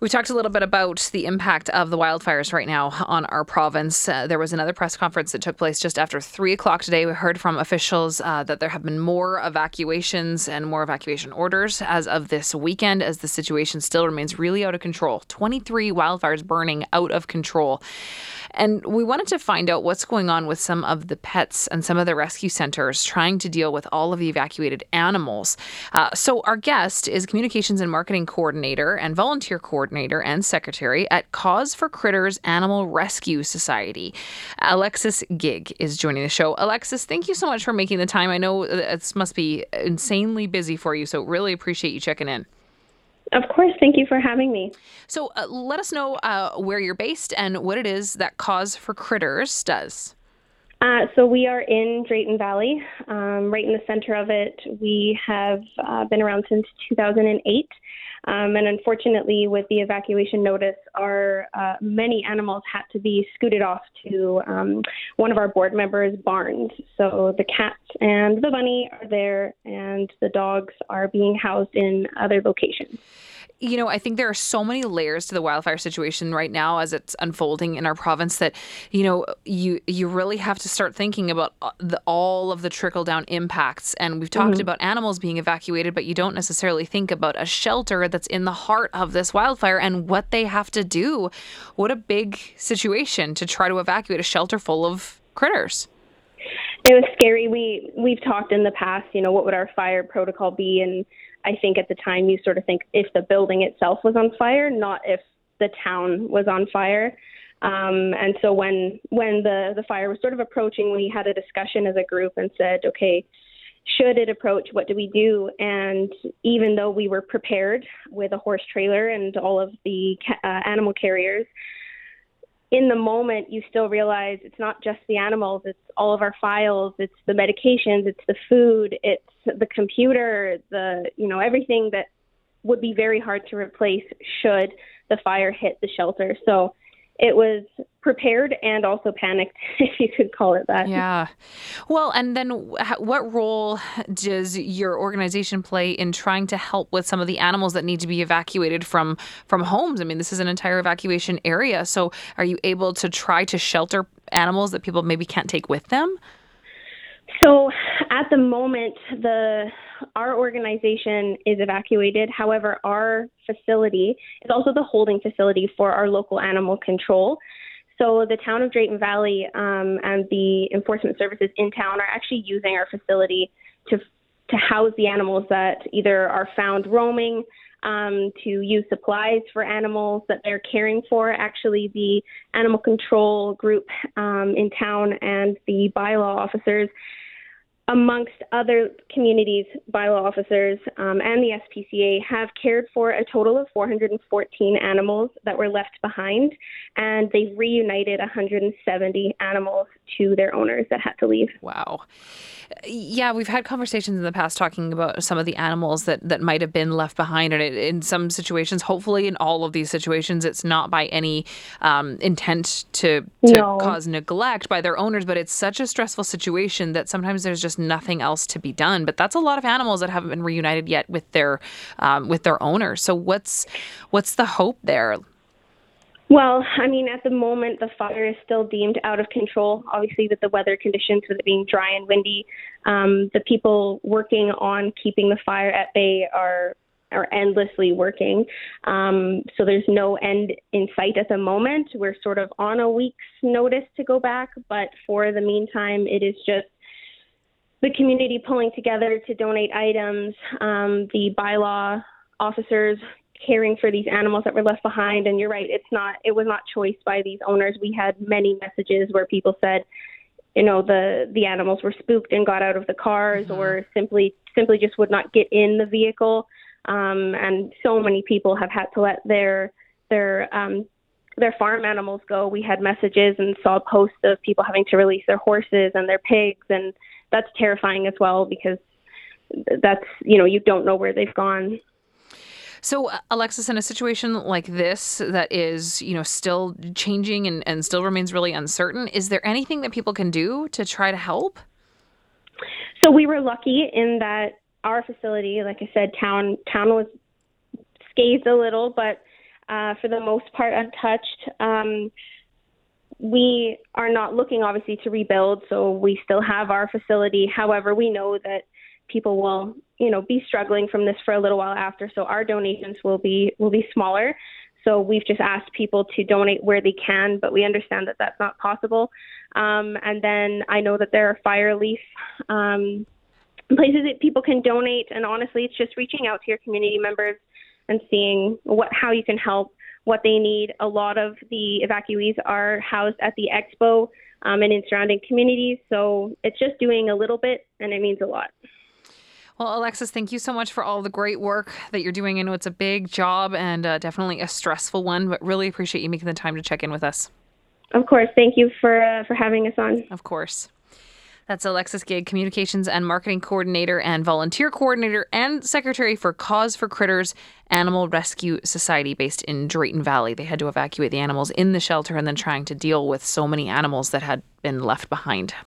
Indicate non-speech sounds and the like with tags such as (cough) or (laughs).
We talked a little bit about the impact of the wildfires right now on our province. Uh, there was another press conference that took place just after three o'clock today. We heard from officials uh, that there have been more evacuations and more evacuation orders as of this weekend, as the situation still remains really out of control. 23 wildfires burning out of control. And we wanted to find out what's going on with some of the pets and some of the rescue centers trying to deal with all of the evacuated animals. Uh, so, our guest is communications and marketing coordinator and volunteer coordinator and secretary at Cause for Critters Animal Rescue Society. Alexis Gigg is joining the show. Alexis, thank you so much for making the time. I know this must be insanely busy for you, so really appreciate you checking in. Of course. Thank you for having me. So, uh, let us know uh, where you're based and what it is that Cause for Critters does. Uh, so, we are in Drayton Valley, um, right in the center of it. We have uh, been around since 2008. Um, and unfortunately, with the evacuation notice, our uh, many animals had to be scooted off to um, one of our board members' barns. So the cats and the bunny are there, and the dogs are being housed in other locations you know, I think there are so many layers to the wildfire situation right now as it's unfolding in our province that, you know, you you really have to start thinking about uh, the, all of the trickle down impacts. And we've talked mm-hmm. about animals being evacuated, but you don't necessarily think about a shelter that's in the heart of this wildfire and what they have to do. What a big situation to try to evacuate a shelter full of critters. It was scary. We we've talked in the past, you know, what would our fire protocol be and I think at the time you sort of think if the building itself was on fire, not if the town was on fire. Um, and so when when the the fire was sort of approaching, we had a discussion as a group and said, okay, should it approach, what do we do? And even though we were prepared with a horse trailer and all of the uh, animal carriers, in the moment you still realize it's not just the animals it's all of our files it's the medications it's the food it's the computer the you know everything that would be very hard to replace should the fire hit the shelter. So it was prepared and also panicked, (laughs) if you could call it that. Yeah. Well, and then what role does your organization play in trying to help with some of the animals that need to be evacuated from from homes? I mean, this is an entire evacuation area. So, are you able to try to shelter animals that people maybe can't take with them? So, at the moment, the our organization is evacuated. However, our facility is also the holding facility for our local animal control. So the town of Drayton Valley um, and the enforcement services in town are actually using our facility to to house the animals that either are found roaming, um, to use supplies for animals that they're caring for. Actually, the animal control group um, in town and the bylaw officers amongst other communities, bylaw officers, um, and the SPCA have cared for a total of 414 animals that were left behind, and they've reunited 170 animals to their owners that had to leave. Wow. Yeah, we've had conversations in the past talking about some of the animals that, that might have been left behind. And in some situations, hopefully in all of these situations, it's not by any um, intent to, to no. cause neglect by their owners, but it's such a stressful situation that sometimes there's just nothing else to be done. But that's a lot of animals that haven't been reunited yet with their um, with their owners. So what's what's the hope there? Well, I mean, at the moment, the fire is still deemed out of control. Obviously, with the weather conditions, with it being dry and windy, um, the people working on keeping the fire at bay are are endlessly working. Um, so there's no end in sight at the moment. We're sort of on a week's notice to go back, but for the meantime, it is just the community pulling together to donate items, um, the bylaw officers caring for these animals that were left behind. And you're right, it's not, it was not choice by these owners. We had many messages where people said, you know, the the animals were spooked and got out of the cars, mm-hmm. or simply simply just would not get in the vehicle. Um, and so many people have had to let their their um, their farm animals go. We had messages and saw posts of people having to release their horses and their pigs, and that's terrifying as well because that's you know you don't know where they've gone. So, uh, Alexis, in a situation like this that is, you know, still changing and, and still remains really uncertain, is there anything that people can do to try to help? So we were lucky in that our facility, like I said, town town was scathed a little, but uh, for the most part untouched. Um, we are not looking, obviously, to rebuild, so we still have our facility. However, we know that people will, you know, be struggling from this for a little while after. So our donations will be will be smaller. So we've just asked people to donate where they can, but we understand that that's not possible. Um, and then I know that there are fire relief um, places that people can donate, and honestly, it's just reaching out to your community members and seeing what how you can help, what they need. A lot of the evacuees are housed at the expo um, and in surrounding communities, so it's just doing a little bit, and it means a lot. Well, Alexis, thank you so much for all the great work that you're doing. I know it's a big job and uh, definitely a stressful one, but really appreciate you making the time to check in with us. Of course. Thank you for uh, for having us on. Of course. That's Alexis Gigg, Communications and Marketing Coordinator and Volunteer Coordinator and Secretary for Cause for Critters Animal Rescue Society based in Drayton Valley. They had to evacuate the animals in the shelter and then trying to deal with so many animals that had been left behind.